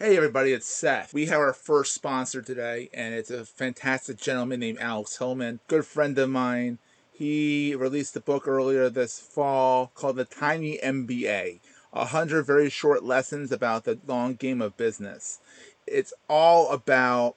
Hey everybody, it's Seth. We have our first sponsor today, and it's a fantastic gentleman named Alex Hillman, good friend of mine. He released a book earlier this fall called The Tiny MBA, a hundred very short lessons about the long game of business. It's all about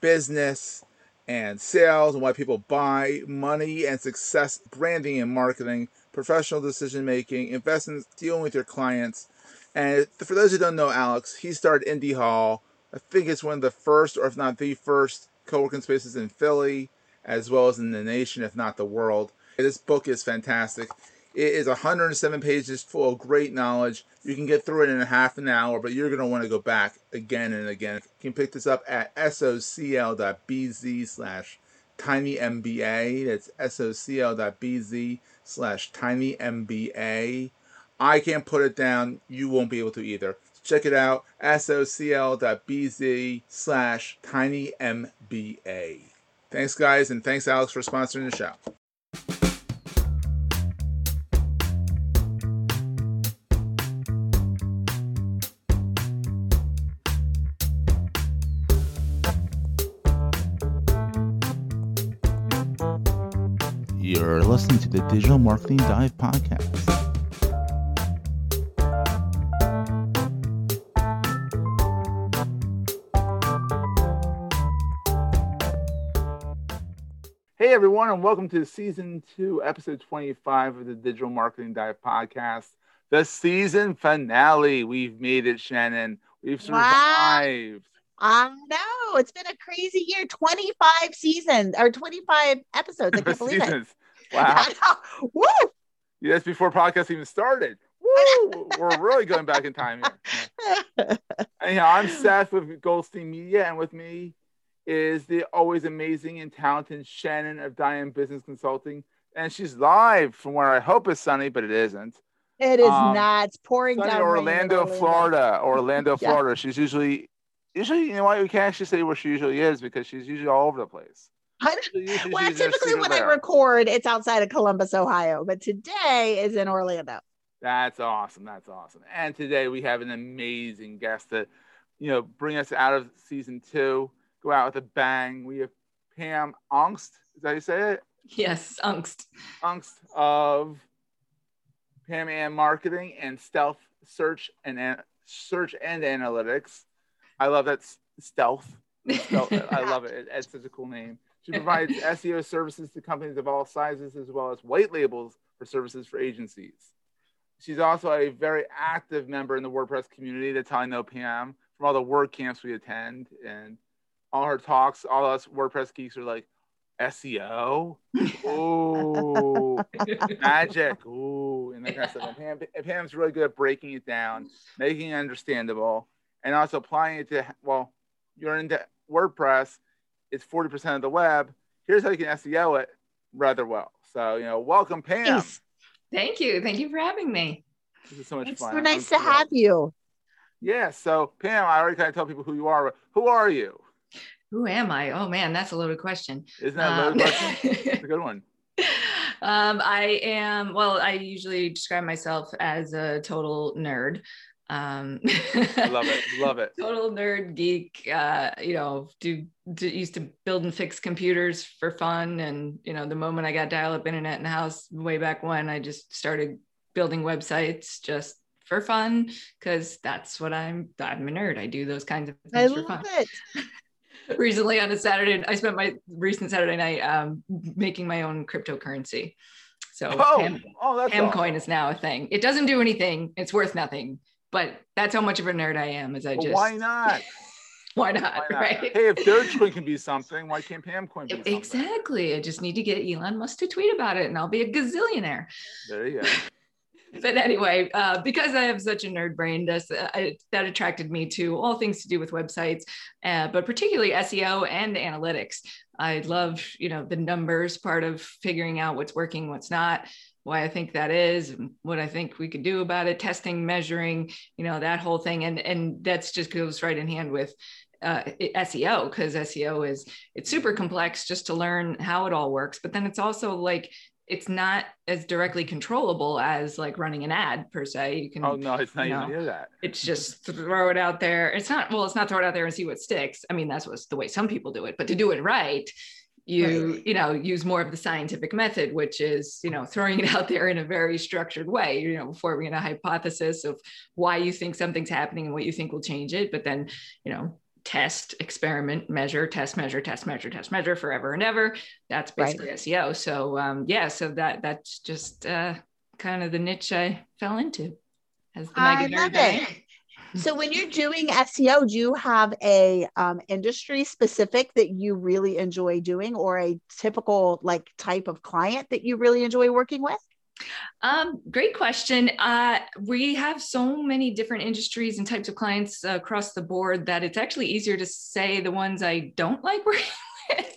business and sales and why people buy, money and success, branding and marketing, professional decision making, investments, dealing with your clients and for those who don't know Alex, he started Indy Hall. I think it's one of the first, or if not the first, co-working spaces in Philly, as well as in the nation, if not the world. This book is fantastic. It is 107 pages full of great knowledge. You can get through it in a half an hour, but you're going to want to go back again and again. You can pick this up at socl.bz slash tinymba. That's socl.bz slash tinymba. I can't put it down. You won't be able to either. Check it out, socl.bz slash tinymba. Thanks, guys, and thanks, Alex, for sponsoring the show. You're listening to the Digital Marketing Dive Podcast. Hey everyone, and welcome to season two, episode 25 of the Digital Marketing Dive podcast, the season finale. We've made it, Shannon. We've survived. Wow. Um, no, it's been a crazy year 25 seasons or 25 episodes. I can't believe it. Wow. Woo! Yeah, that's before podcast even started. Woo! We're really going back in time here. Anyhow, I'm Seth with Goldstein Media, and with me is the always amazing and talented Shannon of DIAM Business Consulting. And she's live from where I hope is sunny, but it isn't. It is um, not. It's pouring down. Orlando, Orlando, Florida. Orlando, yeah. Florida. She's usually, usually, you know what? We can't actually say where she usually is because she's usually all over the place. Usually well, typically when there. I record, it's outside of Columbus, Ohio, but today is in Orlando. That's awesome. That's awesome. And today we have an amazing guest that, you know, bring us out of season two go out with a bang. We have Pam Aungst. Is that how you say it? Yes, Aungst. Aungst of Pam Ann Marketing and Stealth Search and Search and Analytics. I love that stealth. stealth. I love it. It's such a cool name. She provides SEO services to companies of all sizes as well as white labels for services for agencies. She's also a very active member in the WordPress community. That's how I know Pam from all the WordCamps we attend. And all her talks, all us WordPress geeks are like, SEO, ooh, magic, ooh, and that kind of stuff. And Pam, Pam's really good at breaking it down, making it understandable, and also applying it to well, you're into WordPress, it's 40% of the web. Here's how you can SEO it rather well. So, you know, welcome, Pam. Thanks. Thank you. Thank you for having me. This is so much it's fun. so nice I'm to have you. Yeah. So, Pam, I already kind of tell people who you are. Who are you? Who am I? Oh man, that's a loaded question. Isn't that a loaded um, question? It's a good one. Um, I am, well, I usually describe myself as a total nerd. Um, love it. Love it. Total nerd geek. Uh, you know, do, do used to build and fix computers for fun. And, you know, the moment I got dial up internet in the house way back when, I just started building websites just for fun because that's what I'm. I'm a nerd. I do those kinds of things I for fun. Recently on a Saturday. I spent my recent Saturday night um, making my own cryptocurrency. So oh, Pam, oh, that's Pam awesome. coin is now a thing. It doesn't do anything. It's worth nothing. But that's how much of a nerd I am. Is I just why not? why not? Why not? Right? Hey, if Dogecoin can be something, why can't Pam coin be something? Exactly. I just need to get Elon Musk to tweet about it, and I'll be a gazillionaire. There you go but anyway, uh, because I have such a nerd brain, this, uh, I, that attracted me to all things to do with websites, uh, but particularly SEO and analytics. I love, you know, the numbers part of figuring out what's working, what's not, why I think that is, what I think we could do about it, testing, measuring, you know, that whole thing, and and that's just goes right in hand with uh, SEO because SEO is it's super complex just to learn how it all works. But then it's also like it's not as directly controllable as like running an ad per se. You can Oh no, it's not even know, that. It's just throw it out there. It's not well, it's not throw it out there and see what sticks. I mean, that's what's the way some people do it, but to do it right, you right. you know use more of the scientific method which is you know throwing it out there in a very structured way you know forming a hypothesis of why you think something's happening and what you think will change it but then you know test experiment measure test measure test measure test measure forever and ever that's basically right. seo so um yeah so that that's just uh kind of the niche i fell into as the I love it. So when you're doing SEO, do you have a um, industry specific that you really enjoy doing, or a typical like type of client that you really enjoy working with? Um, great question. Uh, we have so many different industries and types of clients uh, across the board that it's actually easier to say the ones I don't like working with.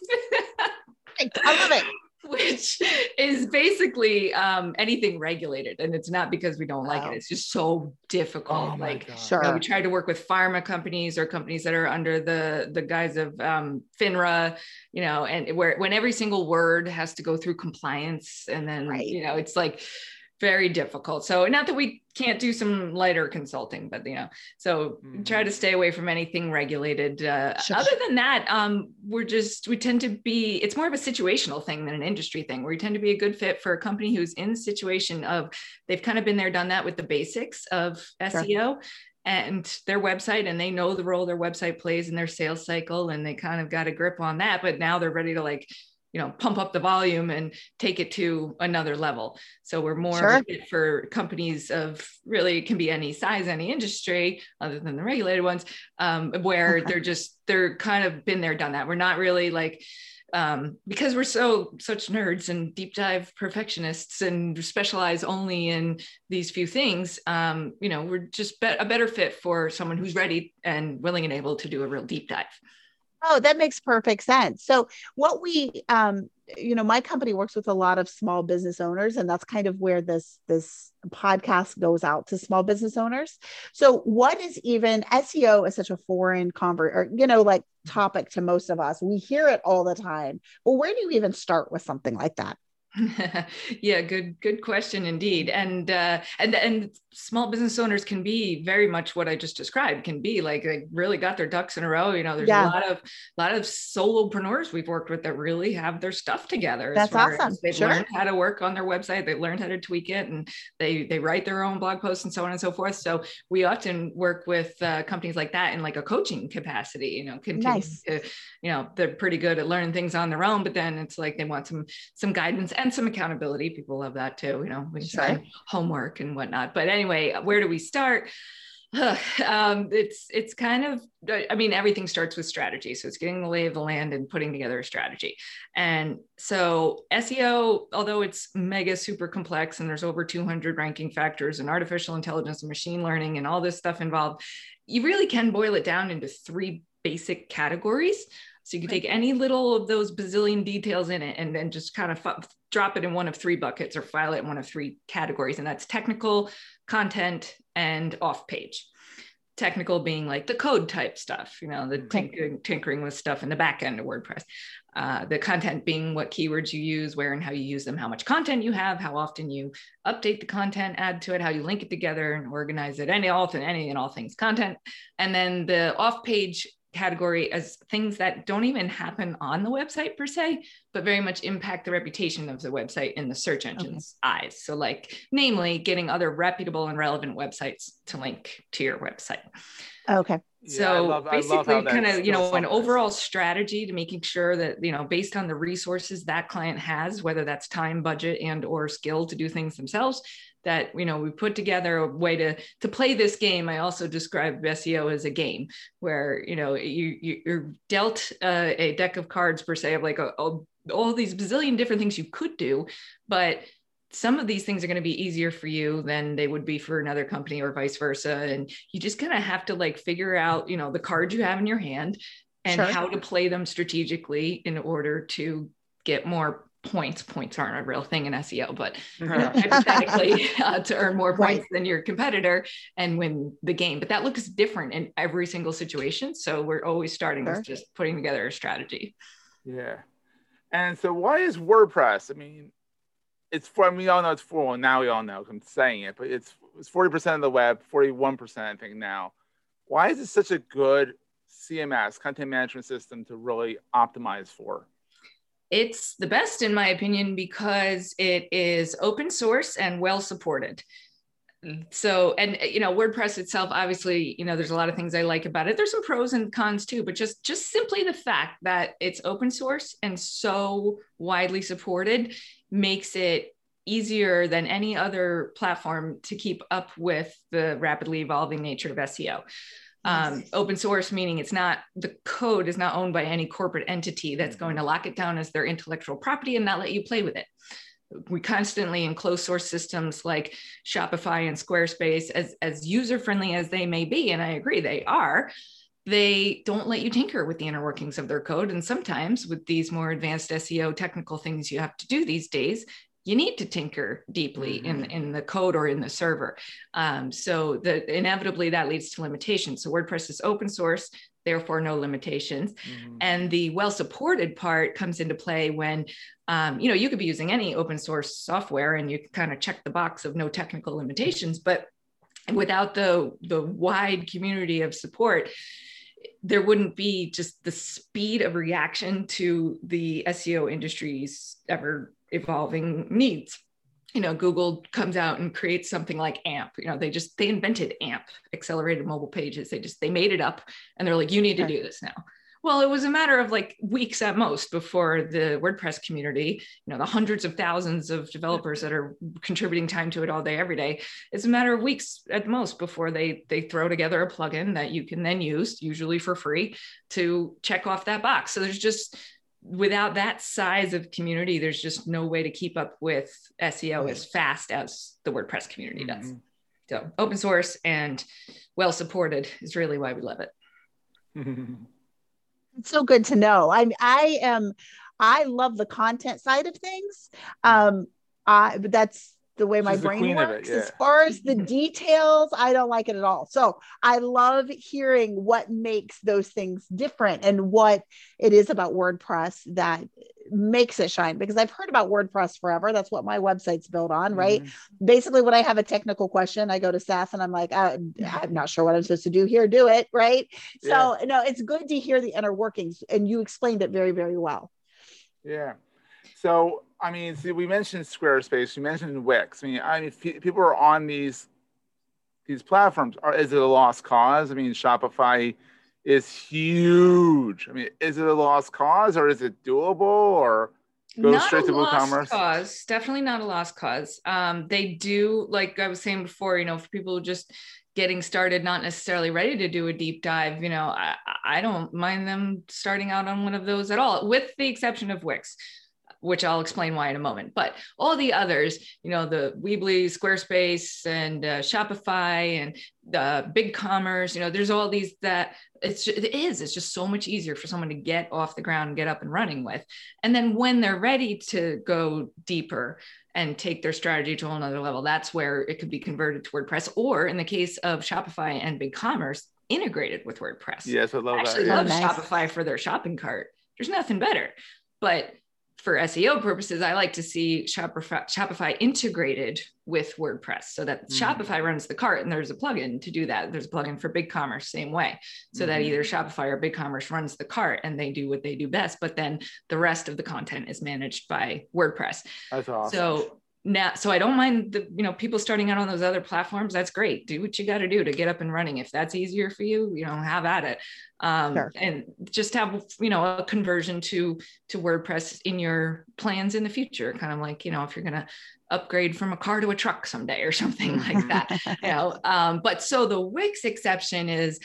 I love it. which is basically um, anything regulated. And it's not because we don't wow. like it. It's just so difficult. Oh like sure. You know, we try to work with pharma companies or companies that are under the, the guise of um, FINRA, you know, and where when every single word has to go through compliance and then, right. you know, it's like, very difficult. So not that we can't do some lighter consulting, but you know, so mm-hmm. try to stay away from anything regulated. Uh, sure. Other than that, um, we're just we tend to be. It's more of a situational thing than an industry thing. Where we tend to be a good fit for a company who's in the situation of they've kind of been there, done that with the basics of SEO. Sure. And their website, and they know the role their website plays in their sales cycle, and they kind of got a grip on that. But now they're ready to like you know pump up the volume and take it to another level so we're more sure. for companies of really it can be any size any industry other than the regulated ones um, where okay. they're just they're kind of been there done that we're not really like um, because we're so such nerds and deep dive perfectionists and specialize only in these few things um, you know we're just be- a better fit for someone who's ready and willing and able to do a real deep dive Oh, that makes perfect sense. So, what we, um, you know, my company works with a lot of small business owners, and that's kind of where this this podcast goes out to small business owners. So, what is even SEO is such a foreign convert or you know, like topic to most of us. We hear it all the time. Well, where do you even start with something like that? yeah, good good question indeed. And uh, and and small business owners can be very much what I just described. Can be like they really got their ducks in a row. You know, there's yeah. a lot of a lot of solopreneurs we've worked with that really have their stuff together. That's awesome. They've sure. learned how to work on their website. They learned how to tweak it, and they they write their own blog posts and so on and so forth. So we often work with uh, companies like that in like a coaching capacity. You know, continue nice. to, you know they're pretty good at learning things on their own, but then it's like they want some some guidance and some accountability. People love that too, you know, we sure. homework and whatnot. But anyway, where do we start? um, it's it's kind of I mean everything starts with strategy. So it's getting the lay of the land and putting together a strategy. And so SEO, although it's mega super complex and there's over 200 ranking factors and artificial intelligence and machine learning and all this stuff involved, you really can boil it down into three basic categories. So you can take any little of those bazillion details in it and then just kind of f- drop it in one of three buckets or file it in one of three categories. And that's technical, content, and off page. Technical being like the code type stuff, you know, the tinkering, tinkering with stuff in the back end of WordPress. Uh, the content being what keywords you use, where and how you use them, how much content you have, how often you update the content, add to it, how you link it together and organize it, any all any and all things content. And then the off page category as things that don't even happen on the website per se, but very much impact the reputation of the website in the search engine's okay. eyes. So, like, namely, getting other reputable and relevant websites to link to your website. Okay. So yeah, love, basically, kind of, you know, an overall strategy to making sure that, you know, based on the resources that client has, whether that's time, budget, and or skill to do things themselves, that you know we put together a way to to play this game i also describe seo as a game where you know you you're dealt uh, a deck of cards per se of like a, a, all these bazillion different things you could do but some of these things are going to be easier for you than they would be for another company or vice versa and you just kind of have to like figure out you know the cards you have in your hand and sure. how to play them strategically in order to get more points. Points aren't a real thing in SEO, but you hypothetically, uh, to earn more points right. than your competitor and win the game. But that looks different in every single situation. So we're always starting sure. with just putting together a strategy. Yeah. And so, why is WordPress? I mean, it's for we all know it's for well, now we all know I'm saying it, but it's it's 40% of the web, 41% I think now. Why is it such a good CMS content management system to really optimize for? It's the best in my opinion because it is open source and well supported. So and you know wordpress itself obviously you know there's a lot of things i like about it. There's some pros and cons too but just just simply the fact that it's open source and so widely supported makes it easier than any other platform to keep up with the rapidly evolving nature of seo um, open source meaning it's not the code is not owned by any corporate entity that's going to lock it down as their intellectual property and not let you play with it. We constantly in closed source systems like Shopify and Squarespace, as, as user friendly as they may be, and I agree they are, they don't let you tinker with the inner workings of their code. And sometimes with these more advanced SEO technical things you have to do these days, you need to tinker deeply mm-hmm. in, in the code or in the server. Um, so the, inevitably that leads to limitations. So WordPress is open source therefore no limitations. Mm-hmm. And the well supported part comes into play when, um, you know, you could be using any open source software and you kind of check the box of no technical limitations, but without the the wide community of support there wouldn't be just the speed of reaction to the SEO industry's ever evolving needs. You know google comes out and creates something like amp. You know they just they invented amp accelerated mobile pages. They just they made it up and they're like you need to do this now. Well it was a matter of like weeks at most before the wordpress community you know the hundreds of thousands of developers that are contributing time to it all day every day. It's a matter of weeks at most before they they throw together a plugin that you can then use usually for free to check off that box. So there's just without that size of community, there's just no way to keep up with SEO as fast as the WordPress community does. Mm-hmm. So open source and well supported is really why we love it. It's so good to know. I I am I love the content side of things. Um I but that's the way my She's brain works. It, yeah. As far as the details, I don't like it at all. So I love hearing what makes those things different and what it is about WordPress that makes it shine because I've heard about WordPress forever. That's what my website's built on, right? Mm-hmm. Basically, when I have a technical question, I go to Seth and I'm like, I, am not sure what I'm supposed to do here. Do it, right? Yeah. So, no, it's good to hear the inner workings, and you explained it very, very well. Yeah. So I mean, see, we mentioned Squarespace, we mentioned Wix. I mean, I mean, people are on these these platforms. Are, is it a lost cause? I mean, Shopify is huge. I mean, is it a lost cause or is it doable or go not straight to WooCommerce? Cause, definitely not a lost cause. Um, they do, like I was saying before, you know, for people just getting started, not necessarily ready to do a deep dive, you know, I, I don't mind them starting out on one of those at all, with the exception of Wix which I'll explain why in a moment. But all the others, you know, the Weebly, Squarespace, and uh, Shopify, and the Big Commerce, you know, there's all these that it's it is it's just so much easier for someone to get off the ground and get up and running with. And then when they're ready to go deeper and take their strategy to another level, that's where it could be converted to WordPress. Or in the case of Shopify and BigCommerce, integrated with WordPress. Yes, I love I actually that. love yeah. Shopify for their shopping cart. There's nothing better. But for SEO purposes, I like to see Shopify, Shopify integrated with WordPress so that mm-hmm. Shopify runs the cart and there's a plugin to do that. There's a plugin for BigCommerce, same way. So mm-hmm. that either Shopify or BigCommerce runs the cart and they do what they do best, but then the rest of the content is managed by WordPress. That's awesome. So now so i don't mind the you know people starting out on those other platforms that's great. Do what you got to do to get up and running. If that's easier for you you know have at it. Um, sure. and just have you know a conversion to to wordpress in your plans in the future kind of like you know if you're gonna upgrade from a car to a truck someday or something like that you know? Um, but so the wix exception is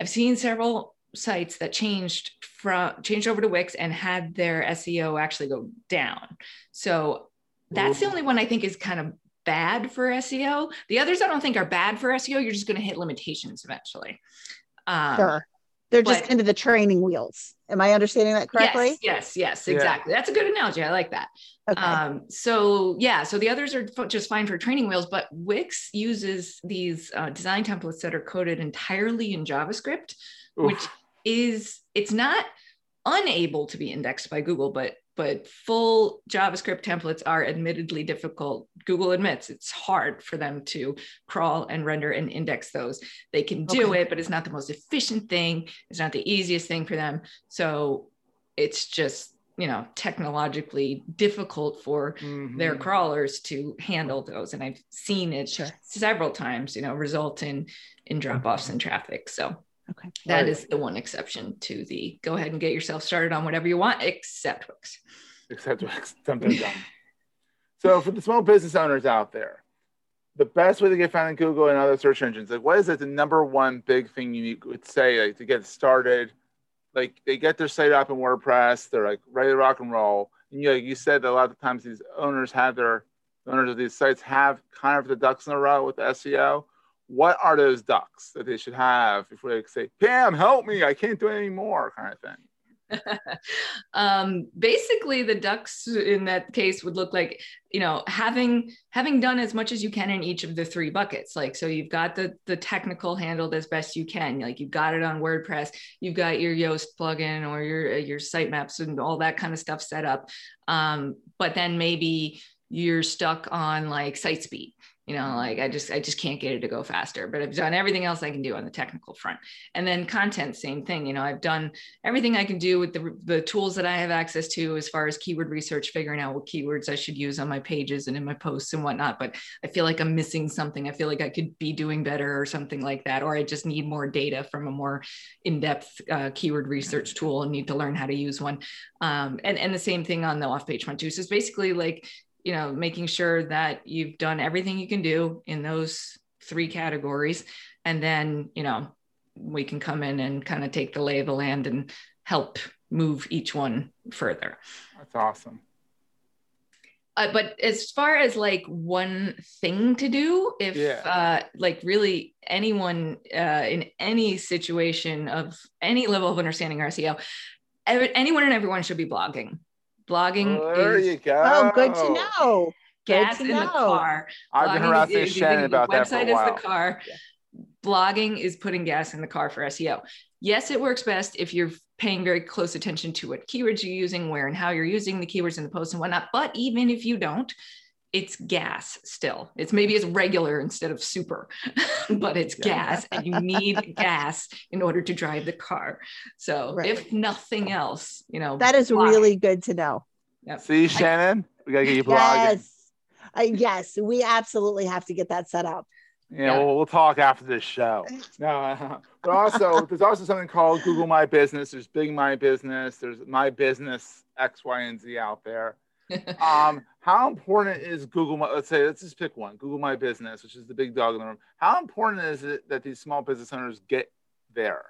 i've seen several sites that changed from changed over to wix and had their seo actually go down. So that's the only one I think is kind of bad for SEO. The others I don't think are bad for SEO. You're just going to hit limitations eventually. Um, sure. They're just but, into the training wheels. Am I understanding that correctly? Yes, yes, yes exactly. Yeah. That's a good analogy. I like that. Okay. Um, so yeah, so the others are just fine for training wheels, but Wix uses these uh, design templates that are coded entirely in JavaScript, Oof. which is it's not unable to be indexed by Google, but but full JavaScript templates are admittedly difficult. Google admits it's hard for them to crawl and render and index those. They can do okay. it, but it's not the most efficient thing. It's not the easiest thing for them. So it's just you know technologically difficult for mm-hmm. their crawlers to handle those and i've seen it sure. several times you know result in in drop offs in traffic so okay that right. is the one exception to the go ahead and get yourself started on whatever you want except wix except wix something done so for the small business owners out there the best way to get found in google and other search engines like what is it the number one big thing you would say like to get started like they get their site up in WordPress, they're like ready to rock and roll. And you, like you said, a lot of times these owners have their owners of these sites have kind of the ducks in a row with SEO. What are those ducks that they should have before they say, Pam, help me, I can't do it anymore, kind of thing? um, basically the ducks in that case would look like you know having having done as much as you can in each of the three buckets. Like so you've got the the technical handled as best you can. Like you've got it on wordpress you've got your yoast plugin or your your sitemaps and all that kind of stuff set up. Um, but then maybe you're stuck on like site speed you know like i just i just can't get it to go faster but i've done everything else i can do on the technical front. And then content same thing you know i've done everything i can do with the, the tools that i have access to as far as keyword research figuring out what keywords i should use on my pages and in my posts and whatnot but i feel like i'm missing something. I feel like i could be doing better or something like that or i just need more data from a more in-depth uh, keyword research tool and need to learn how to use one. Um, and, and the same thing on the off-page one too. So it's basically like you know making sure that you've done everything you can do in those three categories. And then you know we can come in and kind of take the lay of the land and help move each one further. That's awesome. Uh, but as far as like one thing to do if yeah. uh, like really anyone uh, in any situation of any level of understanding seo anyone and everyone should be blogging blogging oh, there is, you go. Oh, good to know. Gas in know. the car. I've been harassing Shannon about that for a while. Website is the car. Yeah. Blogging is putting gas in the car for SEO. Yes, it works best if you're paying very close attention to what keywords you're using, where and how you're using the keywords in the post and whatnot. But even if you don't, it's gas still. It's maybe it's regular instead of super, but it's gas and you need gas in order to drive the car. So right. if nothing else, you know, that is fly. really good to know. Yep. See, Shannon, I, we gotta get you blogging. Yes. Uh, yes, we absolutely have to get that set up. Yeah, yeah. We'll, we'll, talk after this show. No, uh, but also there's also something called Google My Business. There's Big My Business. There's My Business X, Y, and Z out there. um, how important is Google? My, let's say let's just pick one. Google My Business, which is the big dog in the room. How important is it that these small business owners get there?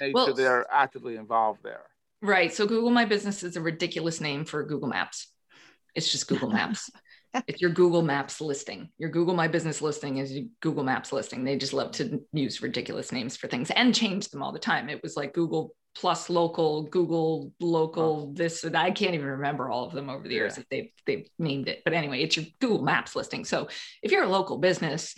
Make well, sure they're actively involved there. Right. So Google My Business is a ridiculous name for Google Maps. It's just Google Maps. It's your Google Maps listing. Your Google My Business listing is your Google Maps listing. They just love to use ridiculous names for things and change them all the time. It was like Google plus local, Google local, oh. this, I can't even remember all of them over the years yeah. that they've, they've named it. But anyway, it's your Google Maps listing. So if you're a local business,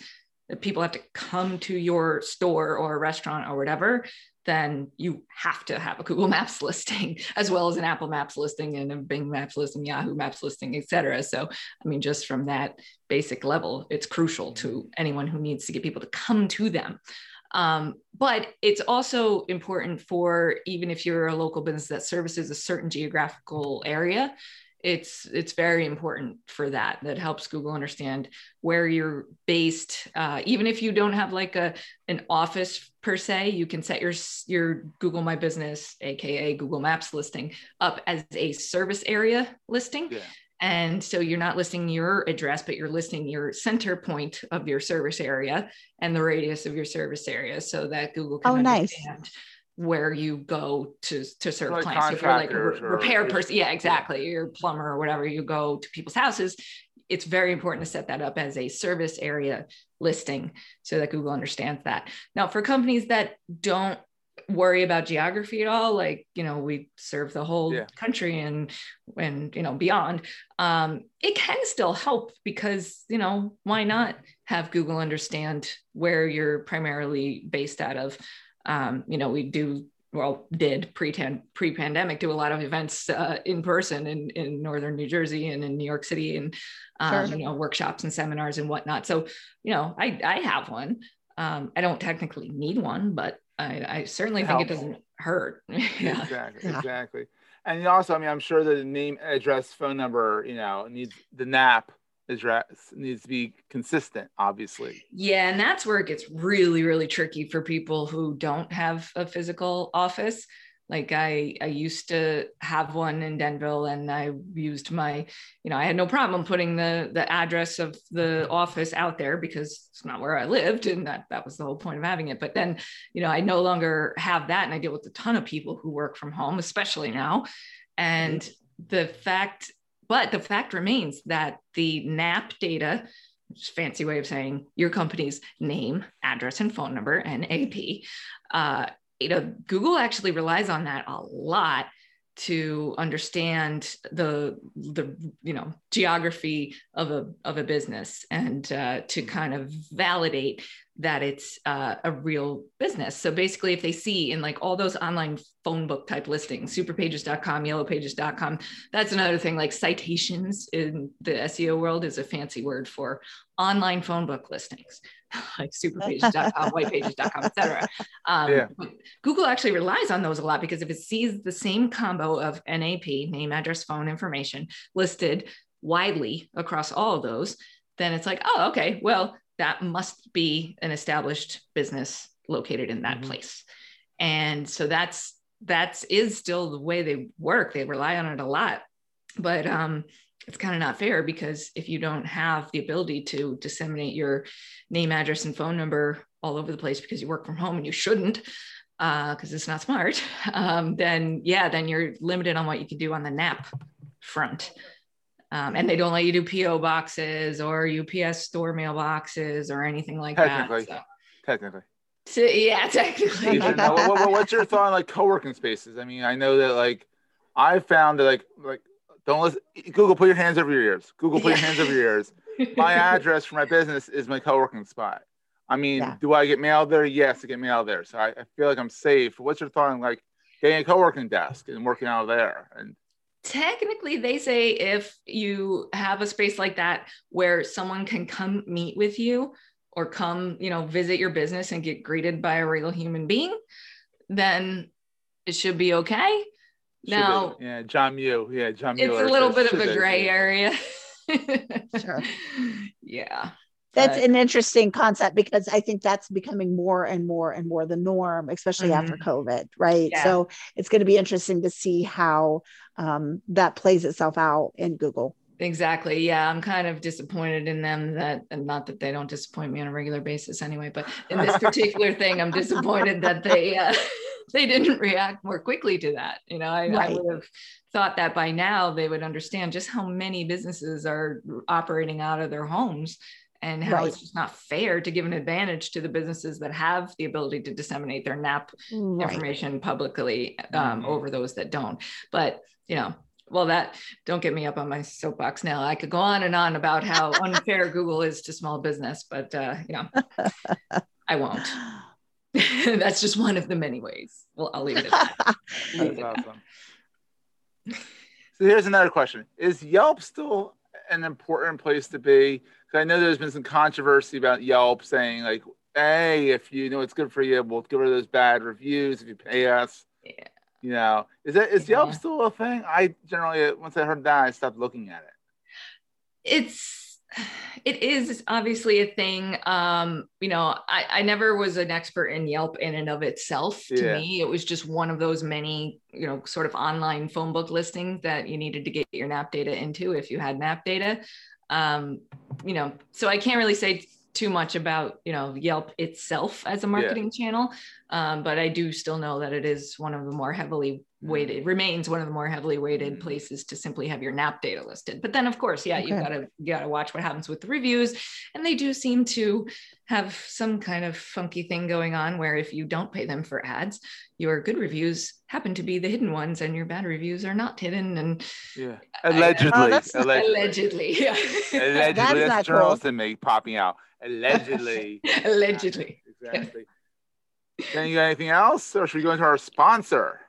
that people have to come to your store or restaurant or whatever, then you have to have a Google Maps listing as well as an Apple Maps listing and a Bing Maps listing, Yahoo Maps listing, etc. So, I mean, just from that basic level, it's crucial to anyone who needs to get people to come to them. Um, but it's also important for even if you're a local business that services a certain geographical area, it's it's very important for that. That helps Google understand where you're based. Uh, even if you don't have like a an office per se, you can set your your Google My Business, aka Google Maps listing, up as a service area listing. Yeah. And so you're not listing your address, but you're listing your center point of your service area and the radius of your service area so that Google can oh, understand nice. Where you go to, to serve like clients. So if you're like a re- repair person, yeah, exactly. You're a plumber or whatever, you go to people's houses. It's very important to set that up as a service area listing so that Google understands that. Now, for companies that don't worry about geography at all like you know we serve the whole yeah. country and and you know beyond um it can still help because you know why not have google understand where you're primarily based out of um you know we do well did pre pre pandemic do a lot of events uh, in person in in northern New Jersey and in New York City and um, sure. you know workshops and seminars and whatnot. So you know I I have one. Um, I don't technically need one, but I, I certainly think it doesn't hurt. yeah. Exactly. Yeah. Exactly. And also, I mean, I'm sure the name, address, phone number, you know, needs the NAP address needs to be consistent, obviously. Yeah, and that's where it gets really, really tricky for people who don't have a physical office. Like i i used to have one in denville and i used my you know i had no problem putting the the address of the office out there because it's not where i lived and that that was the whole point of having it. But then you know i no longer have that and i deal with a ton of people who work from home especially now. And the fact but the fact remains that the nap data fancy way of saying your company's name, address, and phone number, NAP, uh, you know, Google actually relies on that a lot to understand the the you know geography of a of a business and uh, to kind of validate that it's uh, a real business. So basically, if they see in like all those online phone book type listings, superpages.com, yellowpages.com, that's another thing. Like citations in the SEO world is a fancy word for online phone book listings, like superpages.com, whitepages.com, etc. Um, yeah. Google actually relies on those a lot because if it sees the same combo of NAP, name, address, phone information listed widely across all of those, then it's like, oh, okay, well, that must be an established business located in that mm-hmm. place. And so that's that's is still the way they work. They rely on it a lot. But um it's kind of not fair because if you don't have the ability to disseminate your name, address, and phone number all over the place because you work from home and you shouldn't, because uh, it's not smart, um, then yeah, then you're limited on what you can do on the NAP front. Um, and they don't let you do PO boxes or UPS store mailboxes or anything like technically, that. So. Technically. So, yeah, technically. what, what, what's your thought on like co-working spaces? I mean, I know that like I found that like like don't listen. Google, put your hands over your ears. Google, put yeah. your hands over your ears. My address for my business is my co-working spot. I mean, yeah. do I get mail there? Yes, I get mail there. So I, I, feel like I'm safe. What's your thought on like getting a co-working desk and working out of there? And technically, they say if you have a space like that where someone can come meet with you or come, you know, visit your business and get greeted by a real human being, then it should be okay now, yeah, John Mew. Yeah, John Mueller. It's a little bit of a gray area. sure. Yeah. That's but, an interesting concept because I think that's becoming more and more and more the norm, especially mm-hmm. after COVID, right? Yeah. So it's going to be interesting to see how um, that plays itself out in Google. Exactly. Yeah, I'm kind of disappointed in them that, and not that they don't disappoint me on a regular basis anyway, but in this particular thing, I'm disappointed that they uh, they didn't react more quickly to that. You know, I, right. I would have thought that by now they would understand just how many businesses are operating out of their homes and how right. it's just not fair to give an advantage to the businesses that have the ability to disseminate their NAP right. information publicly um, mm-hmm. over those that don't. But you know, well, that don't get me up on my soapbox now. I could go on and on about how unfair Google is to small business, but uh, you know, I won't. That's just one of the many ways. Well, I'll leave it at that. That's awesome. So here's another question: Is Yelp still an important place to be? Because I know there's been some controversy about Yelp saying like, "Hey, if you know it's good for you, we'll give rid of those bad reviews if you pay us." Yeah. You know, is that is Yelp still a thing? I generally once I heard that, I stopped looking at it. It's it is obviously a thing. Um, you know, I, I never was an expert in Yelp in and of itself. To yeah. me, it was just one of those many, you know, sort of online phone book listings that you needed to get your NAP data into if you had NAP data. Um, you know, so I can't really say too much about you know Yelp itself as a marketing yeah. channel, um, but I do still know that it is one of the more heavily weighted remains one of the more heavily weighted mm-hmm. places to simply have your nap data listed but then of course yeah okay. you gotta you gotta watch what happens with the reviews and they do seem to have some kind of funky thing going on where if you don't pay them for ads your good reviews happen to be the hidden ones and your bad reviews are not hidden and yeah allegedly I, oh, allegedly allegedly yeah allegedly that's, that's Charleston cool. me popping out allegedly allegedly yeah, exactly Then you got anything else, or should we go into our sponsor?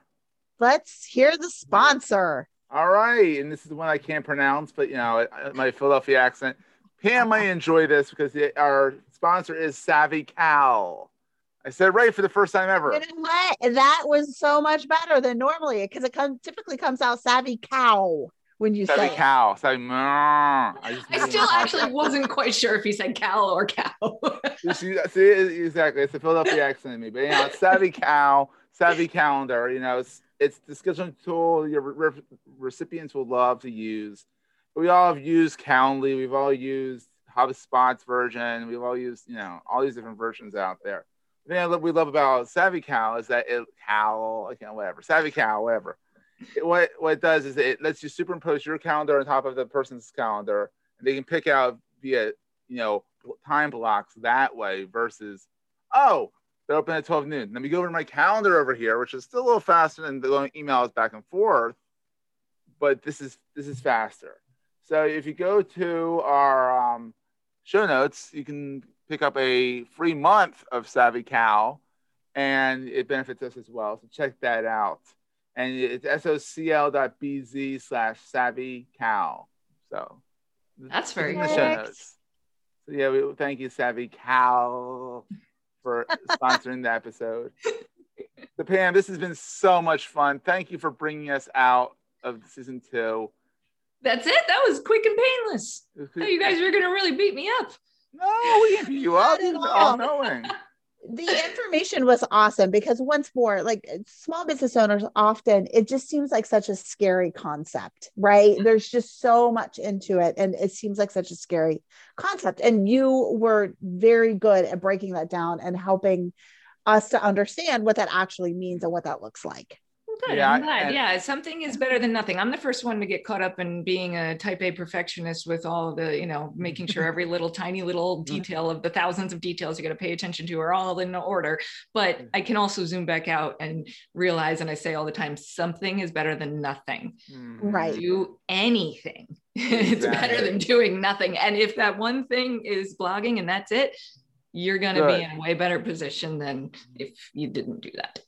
Let's hear the sponsor. All right, and this is the one I can't pronounce, but you know, my Philadelphia accent. Pam might enjoy this because the, our sponsor is Savvy Cal. I said right for the first time ever. You know what? That was so much better than normally because it comes typically comes out Savvy Cow when you Savvy say Cow. Savvy. I, I still actually wasn't quite sure if he said cow or cow. see, see, exactly. It's a Philadelphia accent in me, but you know, Savvy Cow, Savvy Calendar. You know, it's it's the scheduling tool your re- recipients will love to use. We all have used Calendly. We've all used HubSpot's version. We've all used, you know, all these different versions out there. The thing we love about Savvy Cal is that it Cal, you know, whatever, Savvy Cal, whatever. What what it does is it lets you superimpose your calendar on top of the person's calendar, and they can pick out via you know time blocks that way versus oh they're open at 12 noon. Let me go over to my calendar over here, which is still a little faster than the going emails back and forth, but this is this is faster. So if you go to our um, show notes, you can pick up a free month of Savvy Cal, and it benefits us as well. So check that out. And it's socl.bz slash Savvy Cal. So that's very good. Show notes. So yeah, we thank you, Savvy Cow, for sponsoring the episode. So Pam, this has been so much fun. Thank you for bringing us out of season two. That's it. That was quick and painless. Oh, you guys were gonna really beat me up. No, we didn't beat you up. all knowing. The information was awesome because once more, like uh, small business owners often, it just seems like such a scary concept, right? Mm-hmm. There's just so much into it, and it seems like such a scary concept. And you were very good at breaking that down and helping us to understand what that actually means and what that looks like. Good. Yeah, I'm glad. And, yeah, something is better than nothing. I'm the first one to get caught up in being a type A perfectionist with all the, you know, making sure every little tiny little mm-hmm. detail of the thousands of details you got to pay attention to are all in order. But mm. I can also zoom back out and realize, and I say all the time, something is better than nothing. Right. Do anything. it's better than doing nothing. And if that one thing is blogging and that's it, you're going to be in a way better position than if you didn't do that.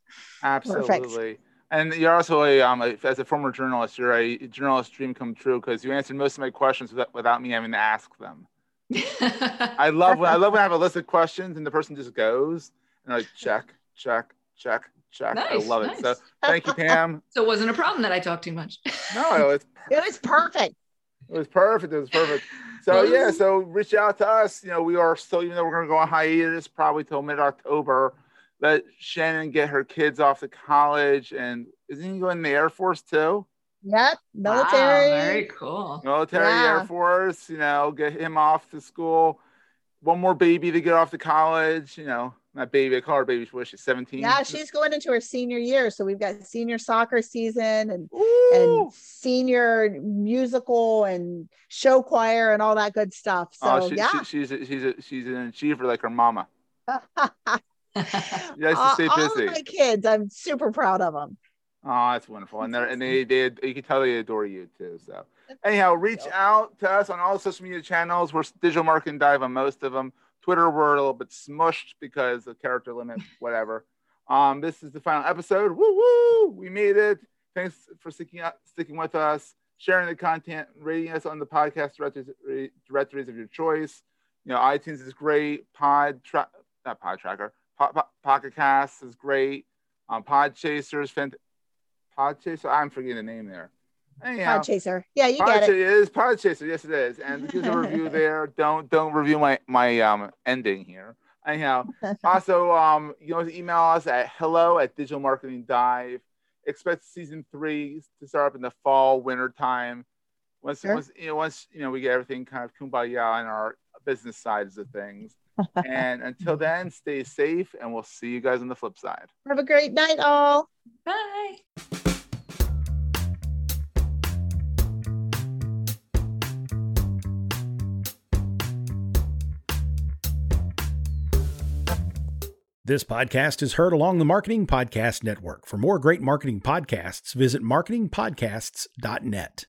Absolutely. Perfect. And you're also a, um, a, as a former journalist, you're a journalist dream come true because you answered most of my questions without, without me having to ask them. I love when I love when I have a list of questions and the person just goes and like check, check, check, check. Nice, I love nice. it. So thank you, Pam. so it wasn't a problem that I talked too much. no, it was perfect. It was perfect. It was perfect. So yeah, so reach out to us. You know, we are still, even though we're going to go on hiatus probably till mid October let Shannon get her kids off to college, and isn't he going in the Air Force too? Yep, military. Wow, very cool. Military yeah. Air Force. You know, get him off to school. One more baby to get off to college. You know, not baby. I call her baby. What she's seventeen. Yeah, she's going into her senior year, so we've got senior soccer season and Ooh. and senior musical and show choir and all that good stuff. So oh, she, yeah, she, she's a, she's a, she's an achiever like her mama. to stay busy. All my kids, I'm super proud of them. Oh, that's wonderful, and they and they, they you can tell they adore you too. So, anyhow, reach out to us on all social media channels. We're digital marketing dive on most of them. Twitter, we're a little bit smushed because of character limit, whatever. Um, this is the final episode. Woo woo! We made it. Thanks for sticking out, sticking with us, sharing the content, rating us on the podcast directories, directories of your choice. You know, iTunes is great. Pod, tra- not Pod Tracker. Pocket Cast is great. Um, Pod Chasers, fant- Pod Chaser. I'm forgetting the name there. Anyhow, Pod Chaser. Yeah, you Pod get it. It is Pod Chaser. Yes, it is. And there's a review there. Don't don't review my my um ending here. Anyhow, also um you know email us at hello at digital marketing dive. Expect season three to start up in the fall winter time. Once, sure. once you know once you know we get everything kind of kumbaya on our business sides of things and until then, stay safe, and we'll see you guys on the flip side. Have a great night, all. Bye. This podcast is heard along the Marketing Podcast Network. For more great marketing podcasts, visit marketingpodcasts.net.